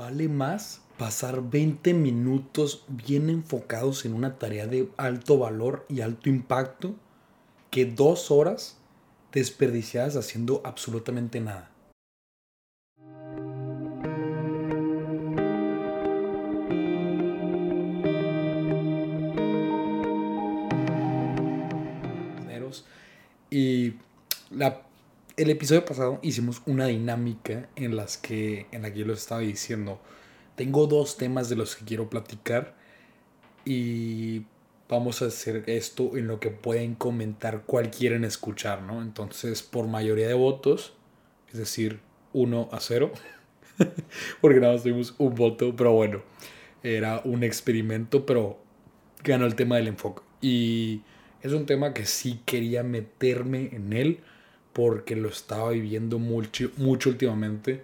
vale más pasar 20 minutos bien enfocados en una tarea de alto valor y alto impacto que dos horas desperdiciadas haciendo absolutamente nada. Y la, el episodio pasado hicimos una dinámica en, las que, en la que yo les estaba diciendo, tengo dos temas de los que quiero platicar y vamos a hacer esto en lo que pueden comentar cual quieren escuchar, ¿no? Entonces, por mayoría de votos, es decir, 1 a 0, porque nada más tuvimos un voto, pero bueno, era un experimento, pero ganó el tema del enfoque. Y es un tema que sí quería meterme en él porque lo estaba viviendo mucho, mucho últimamente.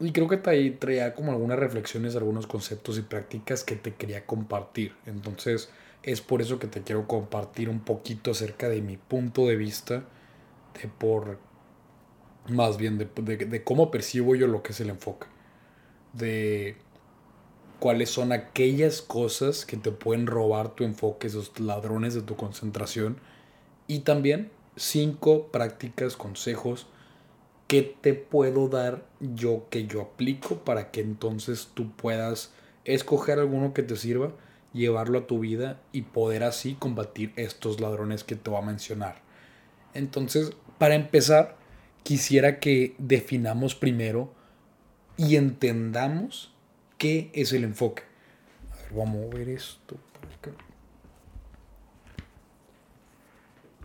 Y creo que traía como algunas reflexiones, algunos conceptos y prácticas que te quería compartir. Entonces es por eso que te quiero compartir un poquito acerca de mi punto de vista, de por, más bien de, de cómo percibo yo lo que es el enfoque. De cuáles son aquellas cosas que te pueden robar tu enfoque, esos ladrones de tu concentración. Y también cinco prácticas, consejos que te puedo dar yo que yo aplico para que entonces tú puedas escoger alguno que te sirva, llevarlo a tu vida y poder así combatir estos ladrones que te voy a mencionar. Entonces, para empezar, quisiera que definamos primero y entendamos ¿Qué es el enfoque? A ver, vamos a mover esto.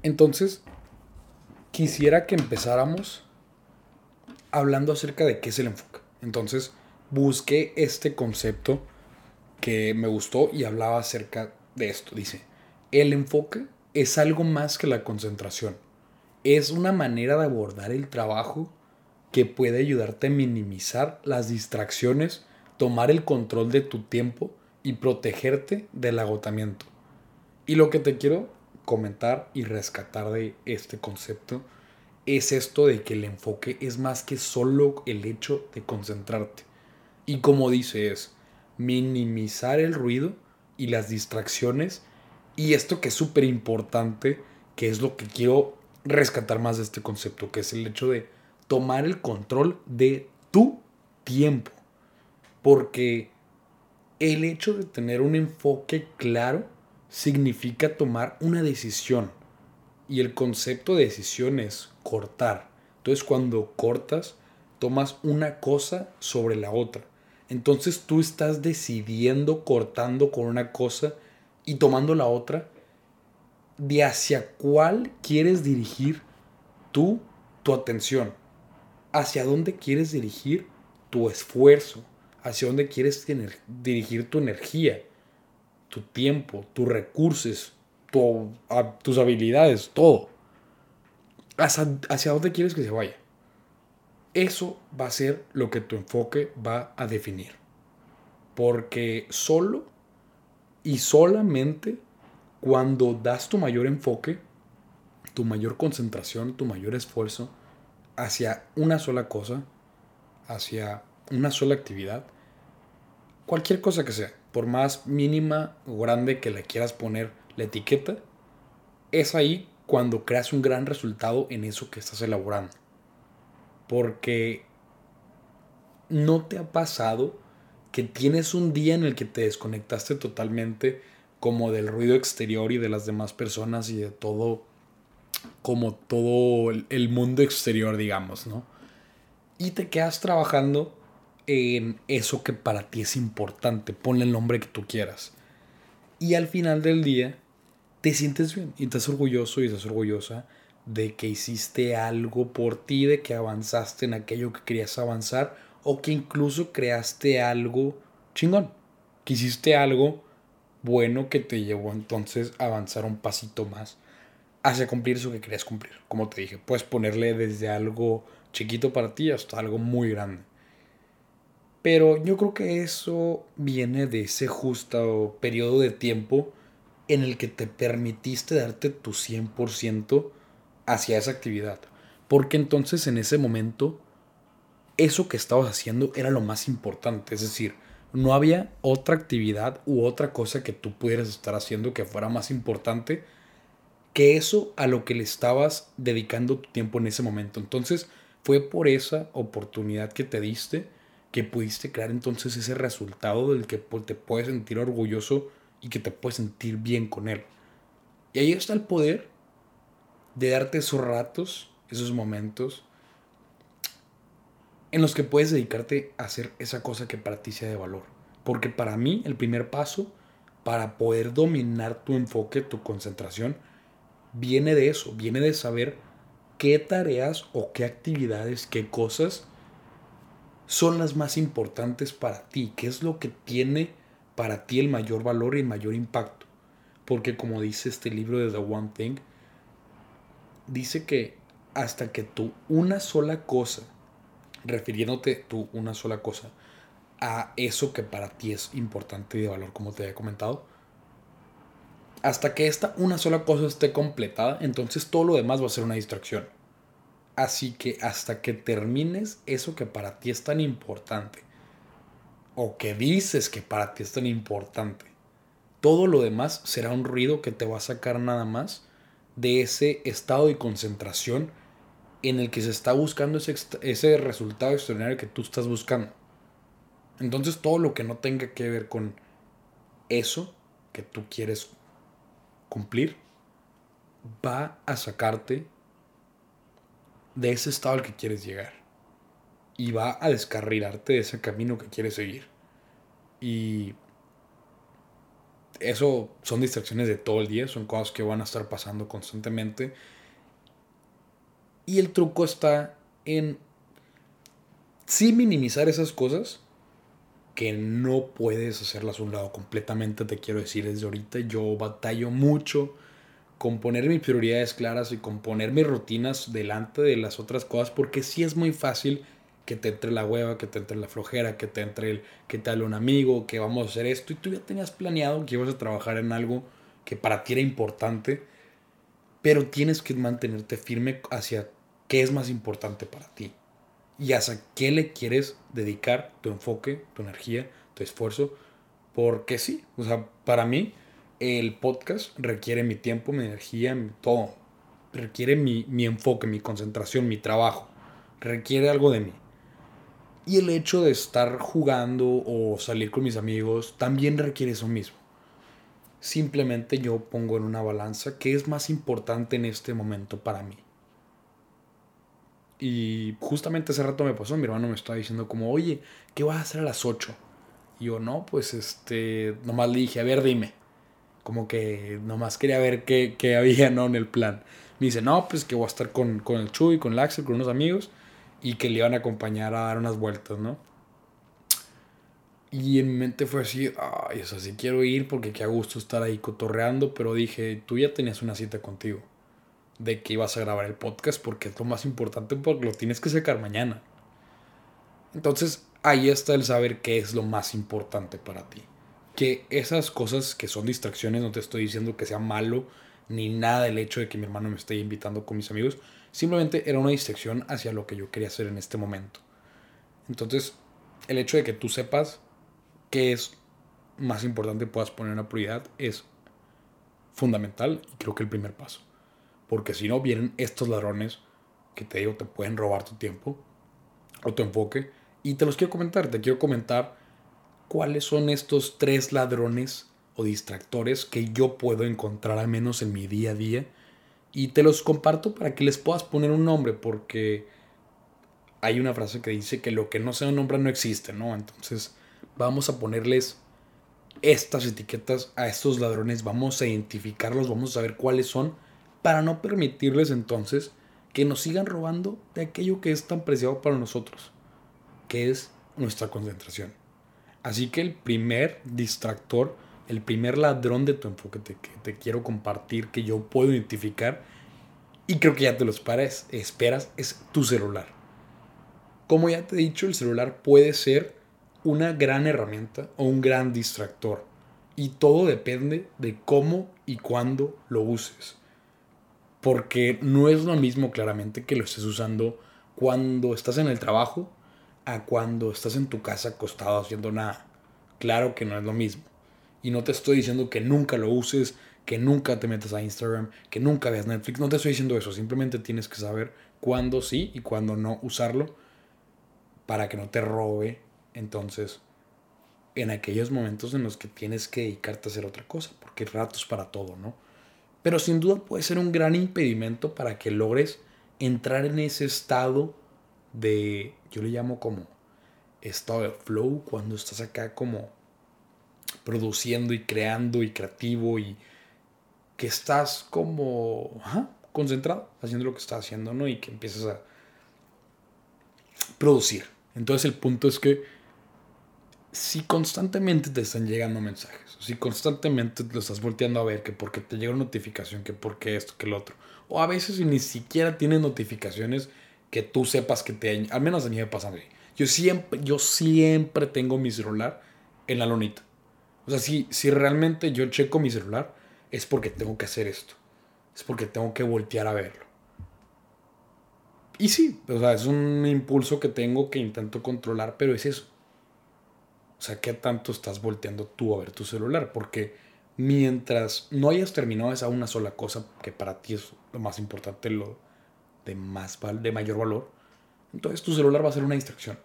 Entonces, quisiera que empezáramos hablando acerca de qué es el enfoque. Entonces, busqué este concepto que me gustó y hablaba acerca de esto. Dice, el enfoque es algo más que la concentración. Es una manera de abordar el trabajo que puede ayudarte a minimizar las distracciones tomar el control de tu tiempo y protegerte del agotamiento. Y lo que te quiero comentar y rescatar de este concepto es esto de que el enfoque es más que solo el hecho de concentrarte. Y como dice es minimizar el ruido y las distracciones y esto que es súper importante, que es lo que quiero rescatar más de este concepto, que es el hecho de tomar el control de tu tiempo. Porque el hecho de tener un enfoque claro significa tomar una decisión. Y el concepto de decisión es cortar. Entonces cuando cortas, tomas una cosa sobre la otra. Entonces tú estás decidiendo cortando con una cosa y tomando la otra de hacia cuál quieres dirigir tú tu atención. Hacia dónde quieres dirigir tu esfuerzo hacia dónde quieres dirigir tu energía, tu tiempo, tus recursos, tus habilidades, todo. Hacia, hacia dónde quieres que se vaya. Eso va a ser lo que tu enfoque va a definir. Porque solo y solamente cuando das tu mayor enfoque, tu mayor concentración, tu mayor esfuerzo hacia una sola cosa, hacia una sola actividad, cualquier cosa que sea, por más mínima o grande que le quieras poner la etiqueta, es ahí cuando creas un gran resultado en eso que estás elaborando. Porque no te ha pasado que tienes un día en el que te desconectaste totalmente como del ruido exterior y de las demás personas y de todo, como todo el mundo exterior, digamos, ¿no? Y te quedas trabajando en eso que para ti es importante. Ponle el nombre que tú quieras. Y al final del día te sientes bien y estás orgulloso y estás orgullosa de que hiciste algo por ti, de que avanzaste en aquello que querías avanzar o que incluso creaste algo chingón, que hiciste algo bueno que te llevó entonces a avanzar un pasito más hacia cumplir eso que querías cumplir. Como te dije, puedes ponerle desde algo chiquito para ti hasta algo muy grande. Pero yo creo que eso viene de ese justo periodo de tiempo en el que te permitiste darte tu 100% hacia esa actividad. Porque entonces en ese momento eso que estabas haciendo era lo más importante. Es decir, no había otra actividad u otra cosa que tú pudieras estar haciendo que fuera más importante que eso a lo que le estabas dedicando tu tiempo en ese momento. Entonces, fue por esa oportunidad que te diste que pudiste crear entonces ese resultado del que te puedes sentir orgulloso y que te puedes sentir bien con él. Y ahí está el poder de darte esos ratos, esos momentos en los que puedes dedicarte a hacer esa cosa que para ti sea de valor. Porque para mí el primer paso para poder dominar tu enfoque, tu concentración, viene de eso, viene de saber qué tareas o qué actividades, qué cosas son las más importantes para ti, qué es lo que tiene para ti el mayor valor y el mayor impacto. Porque como dice este libro de The One Thing, dice que hasta que tú una sola cosa refiriéndote tú una sola cosa a eso que para ti es importante y de valor, como te había comentado. Hasta que esta una sola cosa esté completada, entonces todo lo demás va a ser una distracción. Así que hasta que termines eso que para ti es tan importante, o que dices que para ti es tan importante, todo lo demás será un ruido que te va a sacar nada más de ese estado de concentración en el que se está buscando ese, ese resultado extraordinario que tú estás buscando. Entonces todo lo que no tenga que ver con eso que tú quieres cumplir va a sacarte de ese estado al que quieres llegar y va a descarrilarte de ese camino que quieres seguir. Y eso son distracciones de todo el día, son cosas que van a estar pasando constantemente y el truco está en sí minimizar esas cosas que no puedes hacerlas a un lado completamente, te quiero decir desde ahorita. Yo batallo mucho con poner mis prioridades claras y con poner mis rutinas delante de las otras cosas porque sí es muy fácil que te entre la hueva, que te entre la flojera, que te entre el que te hable un amigo, que vamos a hacer esto y tú ya tenías planeado que ibas a trabajar en algo que para ti era importante, pero tienes que mantenerte firme hacia qué es más importante para ti y hacia qué le quieres dedicar tu enfoque, tu energía, tu esfuerzo. Porque sí, o sea, para mí el podcast requiere mi tiempo, mi energía, todo. Requiere mi, mi enfoque, mi concentración, mi trabajo. Requiere algo de mí. Y el hecho de estar jugando o salir con mis amigos también requiere eso mismo. Simplemente yo pongo en una balanza qué es más importante en este momento para mí. Y justamente hace rato me pasó, mi hermano me estaba diciendo como, oye, ¿qué vas a hacer a las 8? Y yo, no, pues este, nomás le dije, a ver, dime. Como que nomás quería ver qué, qué había, ¿no? En el plan. Me dice, no, pues que voy a estar con, con el Chuy, con el Axel, con unos amigos. Y que le iban a acompañar a dar unas vueltas, ¿no? Y en mi mente fue así, ay, o sea, sí quiero ir porque qué a gusto estar ahí cotorreando, pero dije, tú ya tenías una cita contigo de que ibas a grabar el podcast porque es lo más importante porque lo tienes que sacar mañana. Entonces ahí está el saber qué es lo más importante para ti. Que esas cosas que son distracciones, no te estoy diciendo que sea malo ni nada el hecho de que mi hermano me esté invitando con mis amigos, simplemente era una distracción hacia lo que yo quería hacer en este momento. Entonces, el hecho de que tú sepas qué es más importante puedas poner una prioridad es fundamental y creo que el primer paso. Porque si no, vienen estos ladrones que te digo, te pueden robar tu tiempo o tu enfoque. Y te los quiero comentar. Te quiero comentar cuáles son estos tres ladrones o distractores que yo puedo encontrar al menos en mi día a día. Y te los comparto para que les puedas poner un nombre. Porque hay una frase que dice que lo que no sea un nombre no existe, ¿no? Entonces vamos a ponerles estas etiquetas a estos ladrones. Vamos a identificarlos, vamos a saber cuáles son para no permitirles entonces que nos sigan robando de aquello que es tan preciado para nosotros, que es nuestra concentración. Así que el primer distractor, el primer ladrón de tu enfoque que te quiero compartir, que yo puedo identificar, y creo que ya te lo esperas, esperas, es tu celular. Como ya te he dicho, el celular puede ser una gran herramienta o un gran distractor. Y todo depende de cómo y cuándo lo uses. Porque no es lo mismo claramente que lo estés usando cuando estás en el trabajo a cuando estás en tu casa acostado haciendo nada. Claro que no es lo mismo. Y no te estoy diciendo que nunca lo uses, que nunca te metas a Instagram, que nunca veas Netflix. No te estoy diciendo eso. Simplemente tienes que saber cuándo sí y cuándo no usarlo para que no te robe. Entonces, en aquellos momentos en los que tienes que dedicarte a hacer otra cosa, porque ratos para todo, ¿no? Pero sin duda puede ser un gran impedimento para que logres entrar en ese estado de, yo le llamo como estado de flow, cuando estás acá como produciendo y creando y creativo y que estás como concentrado haciendo lo que estás haciendo, ¿no? Y que empiezas a producir. Entonces el punto es que si constantemente te están llegando mensajes, si constantemente lo estás volteando a ver, que porque te llega una notificación, que porque esto, que lo otro, o a veces ni siquiera tienes notificaciones que tú sepas que te... Al menos a mí me pasa a mí. Yo siempre, yo siempre tengo mi celular en la lonita. O sea, si, si realmente yo checo mi celular, es porque tengo que hacer esto. Es porque tengo que voltear a verlo. Y sí, o sea, es un impulso que tengo que intento controlar, pero es eso. O sea, ¿qué tanto estás volteando tú a ver tu celular? Porque mientras no hayas terminado esa una sola cosa que para ti es lo más importante, lo de, más, de mayor valor, entonces tu celular va a ser una distracción.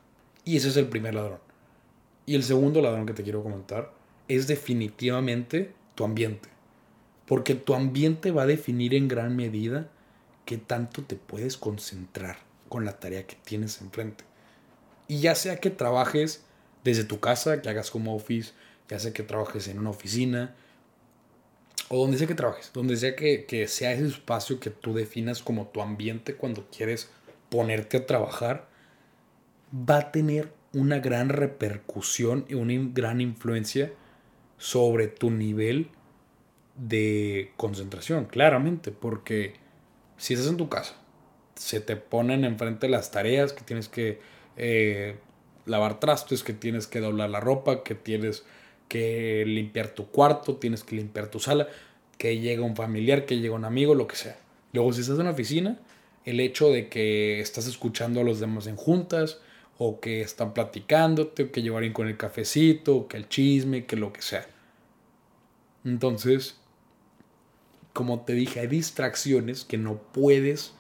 Y ese es el primer ladrón. Y el segundo ladrón que te quiero comentar es definitivamente tu ambiente. Porque tu ambiente va a definir en gran medida qué tanto te puedes concentrar con la tarea que tienes enfrente. Y ya sea que trabajes desde tu casa, que hagas como office, ya sea que trabajes en una oficina, o donde sea que trabajes, donde sea que, que sea ese espacio que tú definas como tu ambiente cuando quieres ponerte a trabajar, va a tener una gran repercusión y una gran influencia sobre tu nivel de concentración, claramente, porque si estás en tu casa, se te ponen enfrente las tareas que tienes que eh, lavar trastes, que tienes que doblar la ropa, que tienes que limpiar tu cuarto, tienes que limpiar tu sala, que llega un familiar, que llega un amigo, lo que sea. Luego, si estás en la oficina, el hecho de que estás escuchando a los demás en juntas, o que están platicándote, o que llevarían con el cafecito, o que el chisme, que lo que sea. Entonces, como te dije, hay distracciones que no puedes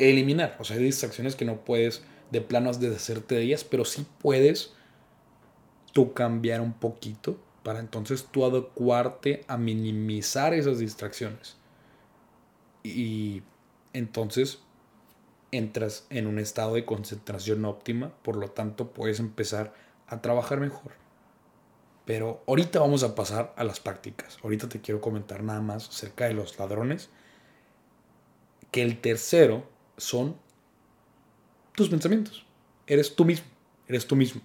eliminar. O sea, hay distracciones que no puedes de planos deshacerte de ellas, pero sí puedes tú cambiar un poquito para entonces tú adecuarte a minimizar esas distracciones. Y entonces entras en un estado de concentración óptima, por lo tanto puedes empezar a trabajar mejor. Pero ahorita vamos a pasar a las prácticas. Ahorita te quiero comentar nada más acerca de los ladrones. Que el tercero son tus pensamientos. Eres tú mismo. Eres tú mismo.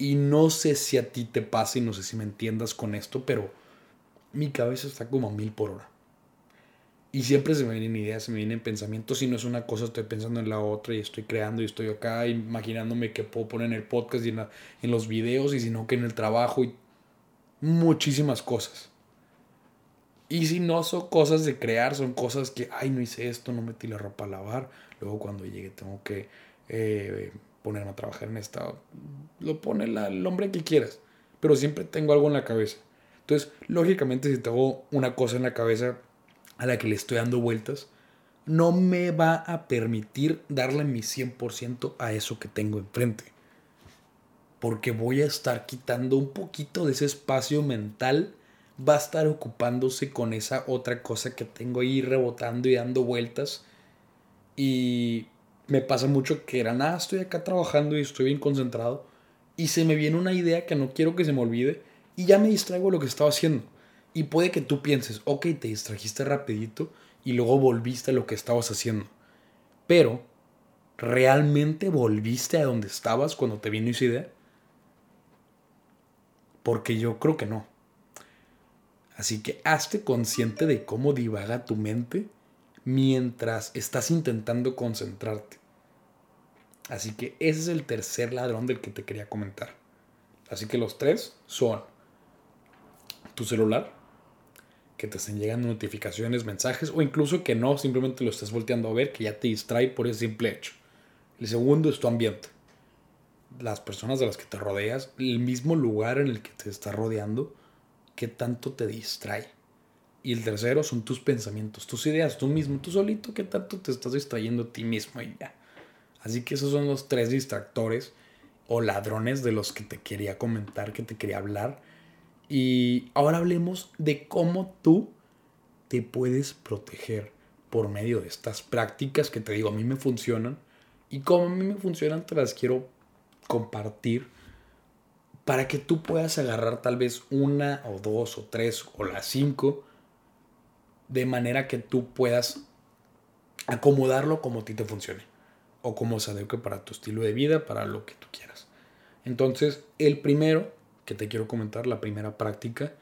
Y no sé si a ti te pasa y no sé si me entiendas con esto, pero mi cabeza está como a mil por hora. Y siempre se me vienen ideas, se me vienen pensamientos. Si no es una cosa, estoy pensando en la otra y estoy creando y estoy acá imaginándome que puedo poner en el podcast y en, los videos y si no que en el trabajo y muchísimas cosas. Y si no son cosas de crear, son cosas que, ay, no hice esto, no metí la ropa a lavar. Luego cuando llegue tengo que eh, ponerme a trabajar en esta. Lo pone el hombre que quieras. Pero siempre tengo algo en la cabeza. Entonces, lógicamente, si tengo una cosa en la cabeza, a la que le estoy dando vueltas, no me va a permitir darle mi 100% a eso que tengo enfrente. Porque voy a estar quitando un poquito de ese espacio mental, va a estar ocupándose con esa otra cosa que tengo ahí rebotando y dando vueltas. Y me pasa mucho que era nada, estoy acá trabajando y estoy bien concentrado. Y se me viene una idea que no quiero que se me olvide y ya me distraigo de lo que estaba haciendo. Y puede que tú pienses, ok, te distrajiste rapidito y luego volviste a lo que estabas haciendo. Pero, ¿realmente volviste a donde estabas cuando te vino esa idea? Porque yo creo que no. Así que hazte consciente de cómo divaga tu mente mientras estás intentando concentrarte. Así que ese es el tercer ladrón del que te quería comentar. Así que los tres son tu celular, que te estén llegando notificaciones, mensajes, o incluso que no, simplemente lo estés volteando a ver, que ya te distrae por ese simple hecho. El segundo es tu ambiente. las personas de las que te rodeas, el mismo lugar en el que te está rodeando, qué tanto te distrae. Y el tercero son tus pensamientos, tus ideas, tú mismo, tú solito, qué tanto te estás distrayendo a ti mismo y ya. Así que esos son los tres distractores o ladrones de los que te quería comentar, que te quería hablar. Y ahora hablemos de cómo tú te puedes proteger por medio de estas prácticas que te digo, a mí me funcionan. Y como a mí me funcionan, te las quiero compartir para que tú puedas agarrar tal vez una o dos o tres o las cinco de manera que tú puedas acomodarlo como a ti te funcione o como se adecue para tu estilo de vida, para lo que tú quieras. Entonces, el primero que te quiero comentar, la primera práctica,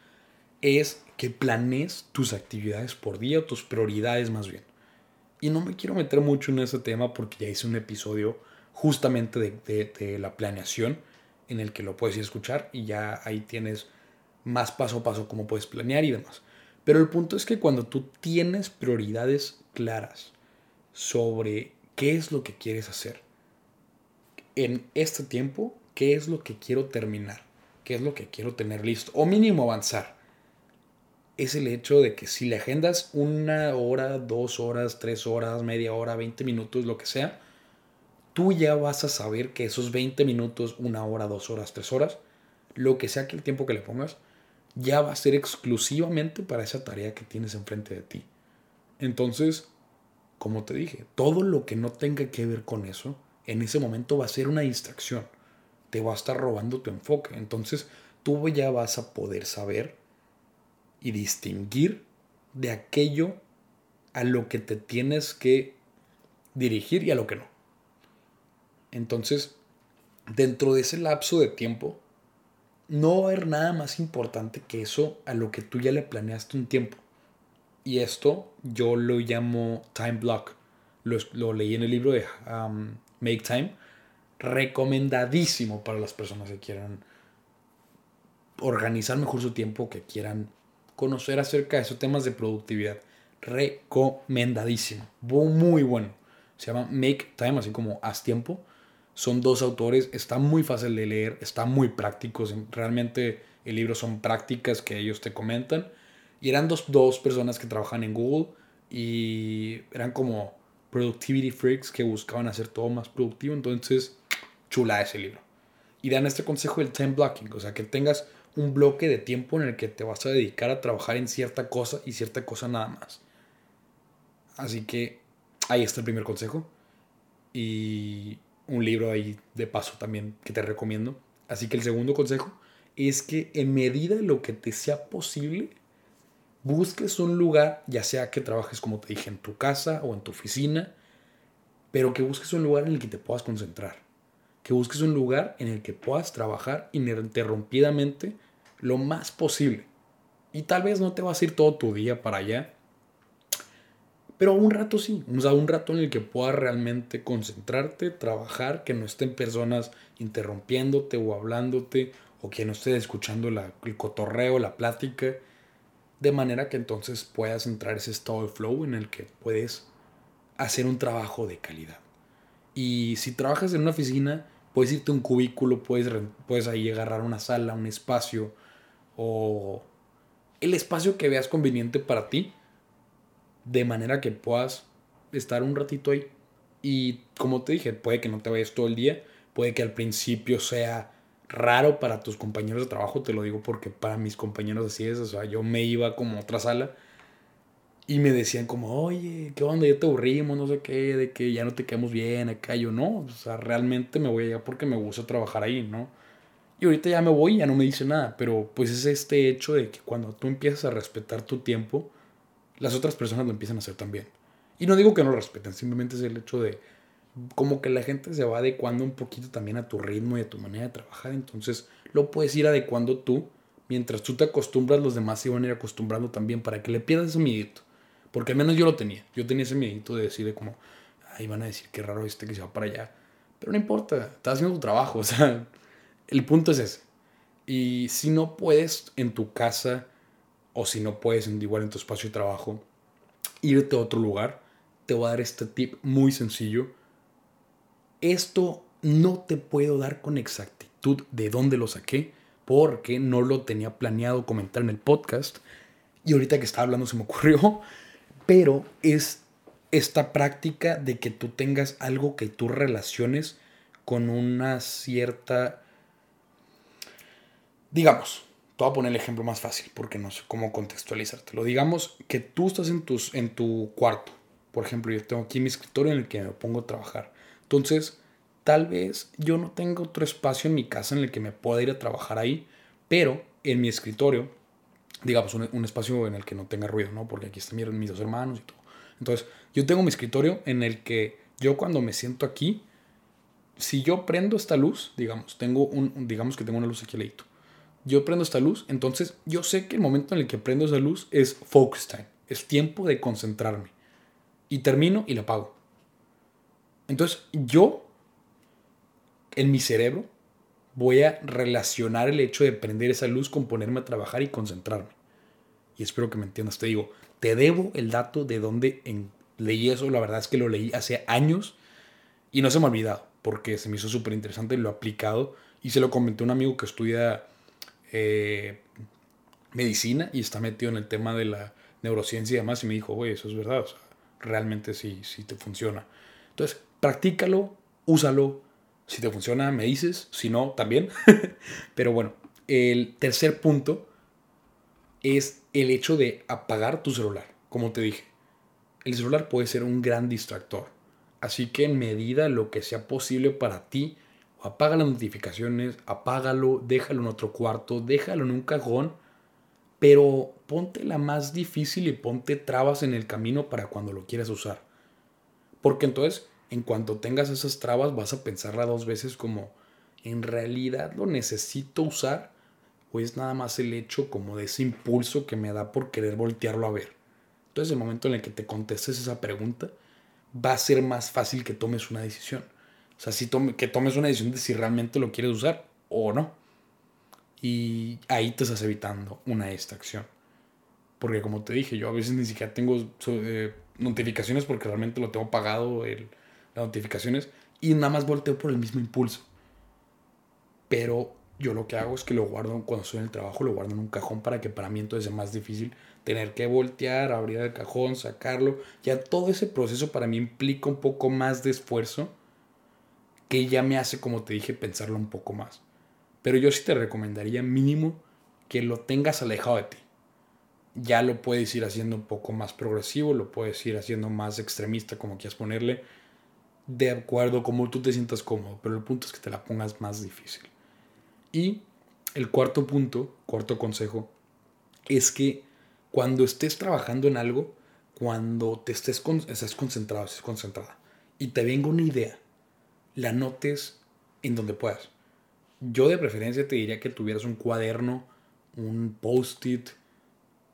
es que planees tus actividades por día tus prioridades más bien. Y no me quiero meter mucho en ese tema porque ya hice un episodio justamente de, la planeación en el que lo puedes escuchar y ya ahí tienes más paso a paso cómo puedes planear y demás. Pero el punto es que cuando tú tienes prioridades claras sobre qué es lo que quieres hacer en este tiempo, qué es lo que quiero terminar, qué es lo que quiero tener listo o mínimo avanzar, es el hecho de que si le agendas una hora, dos horas, tres horas, media hora, 20 minutos, lo que sea, tú ya vas a saber que esos 20 minutos, una hora, dos horas, tres horas, lo que sea que el tiempo que le pongas, ya va a ser exclusivamente para esa tarea que tienes enfrente de ti. Entonces, como te dije, todo lo que no tenga que ver con eso, en ese momento va a ser una distracción. Te va a estar robando tu enfoque. Entonces, tú ya vas a poder saber y distinguir de aquello a lo que te tienes que dirigir y a lo que no. Entonces, dentro de ese lapso de tiempo, no va a haber nada más importante que eso a lo que tú ya le planeaste un tiempo. Y esto yo lo llamo time block. Lo, leí en el libro de um, Make Time. Recomendadísimo para las personas que quieran organizar mejor su tiempo, que quieran conocer acerca de esos temas de productividad. Recomendadísimo. Muy bueno. Se llama Make Time, así como haz tiempo. Son dos autores, está muy fácil de leer, está muy práctico. Realmente el libro son prácticas que ellos te comentan. Y eran dos, dos personas que trabajan en Google y eran como productivity freaks que buscaban hacer todo más productivo. Entonces, chula ese libro. Y dan este consejo del time blocking, o sea, que tengas un bloque de tiempo en el que te vas a dedicar a trabajar en cierta cosa y cierta cosa nada más. Así que ahí está el primer consejo. Y un libro ahí de paso también que te recomiendo. Así que el segundo consejo es que en medida de lo que te sea posible, busques un lugar, ya sea que trabajes como te dije en tu casa o en tu oficina, pero que busques un lugar en el que te puedas concentrar que busques un lugar en el que puedas trabajar ininterrumpidamente lo más posible. Y tal vez no te vas a ir todo tu día para allá, pero un rato sí, un rato en el que puedas realmente concentrarte, trabajar, que no estén personas interrumpiéndote o hablándote, o que no estés escuchando la, el cotorreo, la plática, de manera que entonces puedas entrar ese estado de flow en el que puedes hacer un trabajo de calidad. Y si trabajas en una oficina, puedes irte a un cubículo, puedes, puedes ahí agarrar una sala, un espacio o el espacio que veas conveniente para ti, de manera que puedas estar un ratito ahí. Y como te dije, puede que no te vayas todo el día, puede que al principio sea raro para tus compañeros de trabajo, te lo digo porque para mis compañeros así es, o sea, yo me iba como a otra sala y me decían como, oye, ¿qué onda? Ya te aburrimos, no sé qué, de que ya no te quedamos bien acá. Yo no, o sea, realmente me voy allá porque me gusta trabajar ahí, ¿no? Y ahorita ya me voy ya no me dice nada, pero pues es este hecho de que cuando tú empiezas a respetar tu tiempo, las otras personas lo empiezan a hacer también. Y no digo que no lo respeten, simplemente es el hecho de como que la gente se va adecuando un poquito también a tu ritmo y a tu manera de trabajar, entonces lo puedes ir adecuando tú, mientras tú te acostumbras, los demás se van a ir acostumbrando también para que le pierdas ese miedito. Porque al menos yo lo tenía. Yo tenía ese miedito de decir de como, ahí van a decir qué raro este que se va para allá. Pero no importa, estás haciendo tu trabajo. O sea, el punto es ese. Y si no puedes en tu casa o si no puedes igual en tu espacio de trabajo irte a otro lugar, te voy a dar este tip muy sencillo. Esto no te puedo dar con exactitud de dónde lo saqué, porque no lo tenía planeado comentar en el podcast. Y ahorita que estaba hablando se me ocurrió, pero es esta práctica de que tú tengas algo que tú relaciones con una cierta, digamos, te voy a poner el ejemplo más fácil porque no sé cómo contextualizártelo. Digamos que tú estás en, tus, en tu cuarto. Por ejemplo, yo tengo aquí mi escritorio en el que me pongo a trabajar. Entonces, tal vez yo no tengo otro espacio en mi casa en el que me pueda ir a trabajar ahí, pero en mi escritorio, digamos, un, espacio en el que no tenga ruido, ¿no? Porque aquí están mis dos hermanos y todo. Entonces, yo tengo mi escritorio en el que yo cuando me siento aquí, si yo prendo esta luz, digamos, tengo un, digamos que tengo una luz aquí al ladito. Yo prendo esta luz, entonces yo sé que el momento en el que prendo esa luz es focus time, es tiempo de concentrarme. Y termino y la apago. Entonces, yo en mi cerebro voy a relacionar el hecho de prender esa luz con ponerme a trabajar y concentrarme. Y espero que me entiendas. Te digo, te debo el dato de dónde leí eso. La verdad es que lo leí hace años y no se me ha olvidado porque se me hizo súper interesante lo he aplicado. Y se lo comenté a un amigo que estudia eh, medicina y está metido en el tema de la neurociencia y demás. Y me dijo, güey, eso es verdad. realmente sí, sí te funciona. Entonces, practícalo, úsalo. Si te funciona, me dices. Si no, también. Pero bueno, el tercer punto es el hecho de apagar tu celular, como te dije. El celular puede ser un gran distractor. Así que en medida lo que sea posible para ti, apaga las notificaciones, apágalo, déjalo en otro cuarto, déjalo en un cajón, pero ponte la más difícil y ponte trabas en el camino para cuando lo quieras usar. Porque entonces, en cuanto tengas esas trabas, vas a pensarla dos veces como, ¿en realidad lo necesito usar? o es nada más el hecho como de ese impulso que me da por querer voltearlo a ver. Entonces el momento en el que te contestes esa pregunta, va a ser más fácil que tomes una decisión. O sea, si que tomes una decisión de si realmente lo quieres usar o no. Y ahí te estás evitando una distracción. Porque como te dije, yo a veces ni siquiera tengo eh, notificaciones porque realmente lo tengo pagado el, las notificaciones y nada más volteo por el mismo impulso. Pero yo lo que hago es que lo guardo cuando estoy en el trabajo, lo guardo en un cajón para que para mí entonces sea más difícil tener que voltear, abrir el cajón, sacarlo. Ya todo ese proceso para mí implica un poco más de esfuerzo que ya me hace, como te dije, pensarlo un poco más. Pero yo sí te recomendaría mínimo que lo tengas alejado de ti. Ya lo puedes ir haciendo un poco más progresivo, lo puedes ir haciendo más extremista, como quieras ponerle, de acuerdo como tú te sientas cómodo. Pero el punto es que te la pongas más difícil. Y el cuarto punto, cuarto consejo, es que cuando estés trabajando en algo, cuando te estés, estés concentrado, estés concentrada, y te venga una idea, la notes en donde puedas. Yo de preferencia te diría que tuvieras un cuaderno, un post-it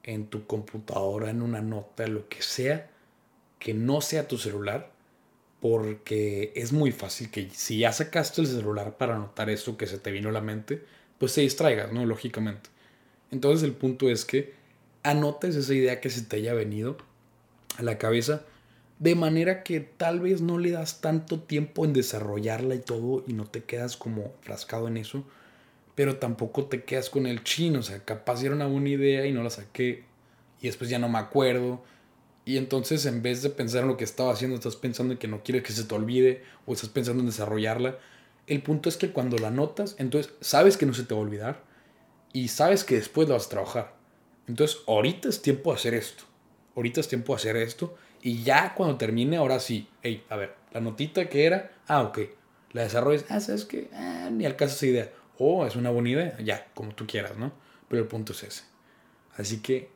en tu computadora, en una nota, lo que sea, que no sea tu celular, porque es muy fácil que si ya sacaste el celular para anotar eso que se te vino a la mente, pues te distraigas, ¿no? Lógicamente. Entonces el punto es que anotes esa idea que se te haya venido a la cabeza de manera que tal vez no le das tanto tiempo en desarrollarla y todo y no te quedas como frascado en eso, pero tampoco te quedas con el chino, o sea, capaz era una buena idea y no la saqué y después ya no me acuerdo y entonces en vez de pensar en lo que estaba haciendo, estás pensando en que no quieres que se te olvide o estás pensando en desarrollarla. El punto es que cuando la notas, entonces sabes que no se te va a olvidar y sabes que después la vas a trabajar. Entonces ahorita es tiempo de hacer esto. Ahorita es tiempo de hacer esto. Y ya cuando termine, ahora sí. Hey, a ver, la notita que era, ah, ok. La desarrollas, ah, sabes que ah, ni alcanza esa idea. Oh, es una buena idea. Ya, como tú quieras, ¿no? Pero el punto es ese. Así que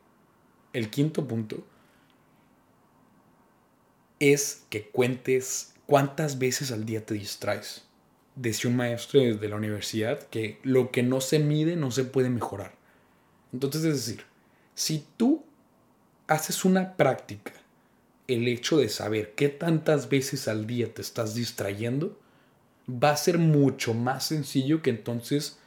el quinto punto es que cuentes cuántas veces al día te distraes. Decía un maestro de la universidad que lo que no se mide no se puede mejorar. Entonces, es decir, si tú haces una práctica, el hecho de saber qué tantas veces al día te estás distrayendo, va a ser mucho más sencillo que entonces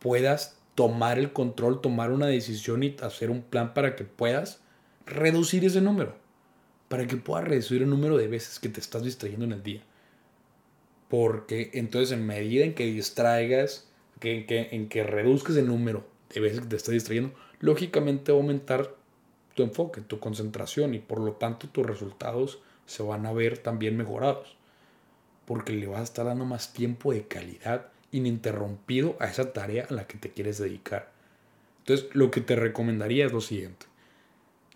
puedas tomar el control, tomar una decisión y hacer un plan para que puedas reducir ese número para que puedas reducir el número de veces que te estás distrayendo en el día. Porque entonces en medida en que distraigas, que, que, en que reduzcas el número de veces que te estás distrayendo, lógicamente va a aumentar tu enfoque, tu concentración y por lo tanto tus resultados se van a ver también mejorados. Porque le vas a estar dando más tiempo de calidad ininterrumpido a esa tarea a la que te quieres dedicar. Entonces, lo que te recomendaría es lo siguiente.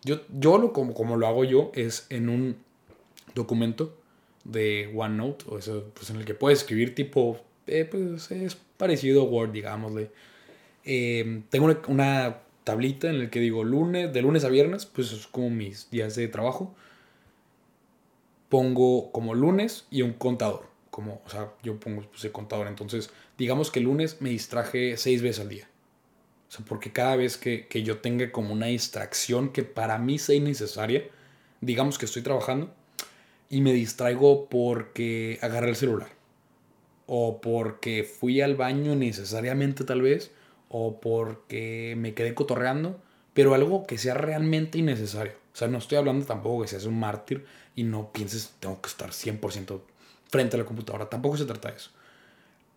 Yo, yo lo, como, como lo hago yo es en un documento de OneNote, o eso, pues en el que puedes escribir tipo, eh, pues es parecido a Word, digámosle. Eh, tengo una, una, tablita en la que digo lunes, de lunes a viernes, pues es como mis días de trabajo. Pongo como lunes y un contador. Como, o sea, yo pongo pues, contador. Entonces, digamos que el lunes me distraje seis veces al día. O sea, porque cada vez que, que yo tenga como una distracción que para mí sea innecesaria, digamos que estoy trabajando y me distraigo porque agarré el celular. O porque fui al baño necesariamente tal vez. O porque me quedé cotorreando. Pero algo que sea realmente innecesario. O sea, no estoy hablando tampoco que seas un mártir y no pienses tengo que estar 100% frente a la computadora. Tampoco se trata de eso.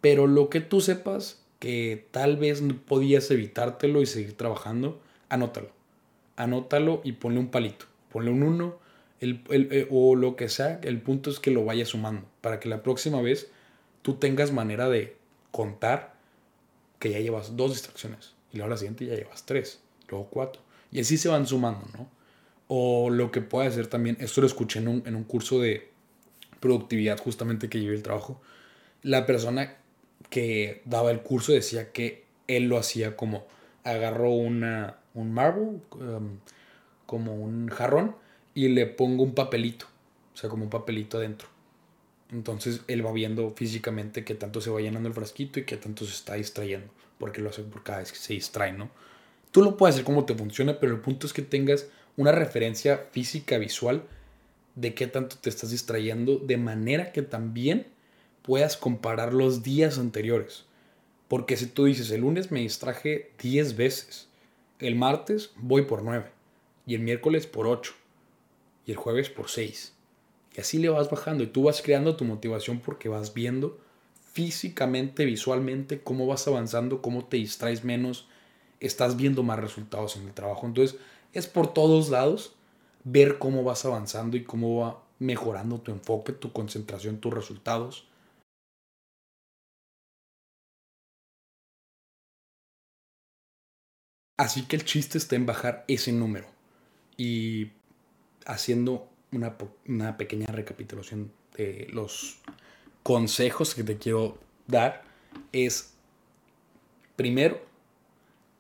Pero lo que tú sepas que tal vez podías evitártelo y seguir trabajando, anótalo. Anótalo y ponle un palito. Ponle un 1 el, el, o lo que sea. El punto es que lo vayas sumando para que la próxima vez tú tengas manera de contar que ya llevas dos distracciones y luego la siguiente ya llevas tres, luego cuatro. Y así se van sumando, ¿no? O lo que puede hacer también, esto lo escuché en un, en un curso de productividad justamente que llevé el trabajo. La persona que daba el curso decía que él lo hacía como agarró una, un marble, um, como un jarrón, y le pongo un papelito, o sea, como un papelito adentro. Entonces él va viendo físicamente qué tanto se va llenando el frasquito y qué tanto se está distrayendo, porque lo hace por cada vez que se distrae, ¿no? Tú lo puedes hacer como te funciona, pero el punto es que tengas una referencia física, visual, de qué tanto te estás distrayendo, de manera que también puedas comparar los días anteriores. Porque si tú dices, el lunes me distraje 10 veces, el martes voy por 9, y el miércoles por 8, y el jueves por 6. Y así le vas bajando y tú vas creando tu motivación porque vas viendo físicamente, visualmente, cómo vas avanzando, cómo te distraes menos, estás viendo más resultados en el trabajo. Entonces, es por todos lados ver cómo vas avanzando y cómo va mejorando tu enfoque, tu concentración, tus resultados. Así que el chiste está en bajar ese número. Y haciendo una, una, pequeña recapitulación de los consejos que te quiero dar, es, primero,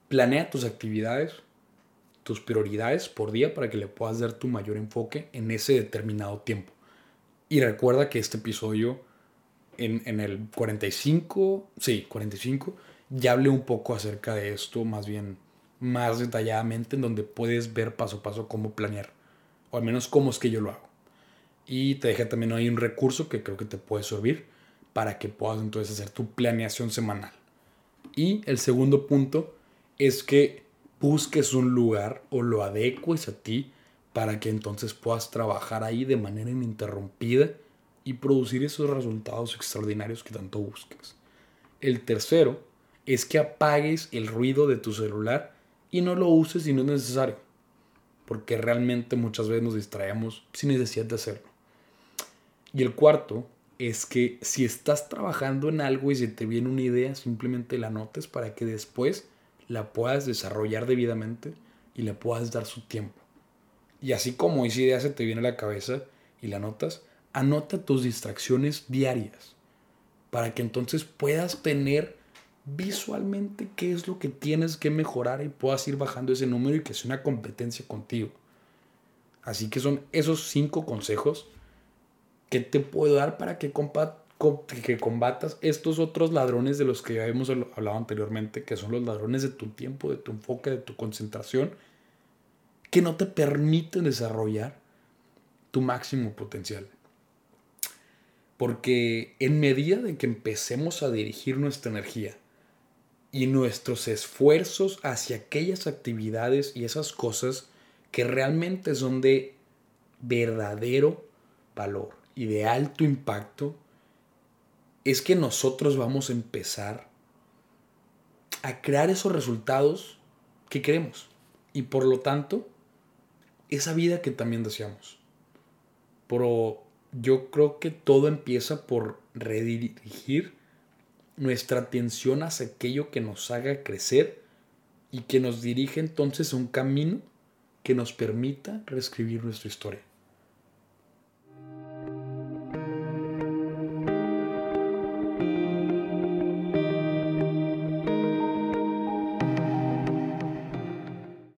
planea tus actividades, tus prioridades por día para que le puedas dar tu mayor enfoque en ese determinado tiempo. Y recuerda que este episodio en, en el 45, sí, 45, ya hablé un poco acerca de esto, más bien más detalladamente en donde puedes ver paso a paso cómo planear, o al menos cómo es que yo lo hago. Y te dejé también ahí un recurso que creo que te puede servir para que puedas entonces hacer tu planeación semanal. Y el segundo punto es que busques un lugar o lo adecues a ti para que entonces puedas trabajar ahí de manera ininterrumpida y producir esos resultados extraordinarios que tanto buscas. El tercero es que apagues el ruido de tu celular y no lo uses si no es necesario. Porque realmente muchas veces nos distraemos sin necesidad de hacerlo. Y el cuarto es que si estás trabajando en algo y se te viene una idea, simplemente la anotes para que después la puedas desarrollar debidamente y le puedas dar su tiempo. Y así como esa idea se te viene a la cabeza y la anotas, anota tus distracciones diarias para que entonces puedas tener visualmente qué es lo que tienes que mejorar y puedas ir bajando ese número y que sea una competencia contigo. Así que son esos cinco consejos que te puedo dar para que, combatas estos otros ladrones de los que ya hemos hablado anteriormente, que son los ladrones de tu tiempo, de tu enfoque, de tu concentración, que no te permiten desarrollar tu máximo potencial. Porque en medida de que empecemos a dirigir nuestra energía y nuestros esfuerzos hacia aquellas actividades y esas cosas que realmente son de verdadero valor y de alto impacto, es que nosotros vamos a empezar a crear esos resultados que queremos. Y por lo tanto, esa vida que también deseamos. Pero yo creo que todo empieza por redirigir nuestra atención hacia aquello que nos haga crecer y que nos dirige entonces a un camino que nos permita reescribir nuestra historia.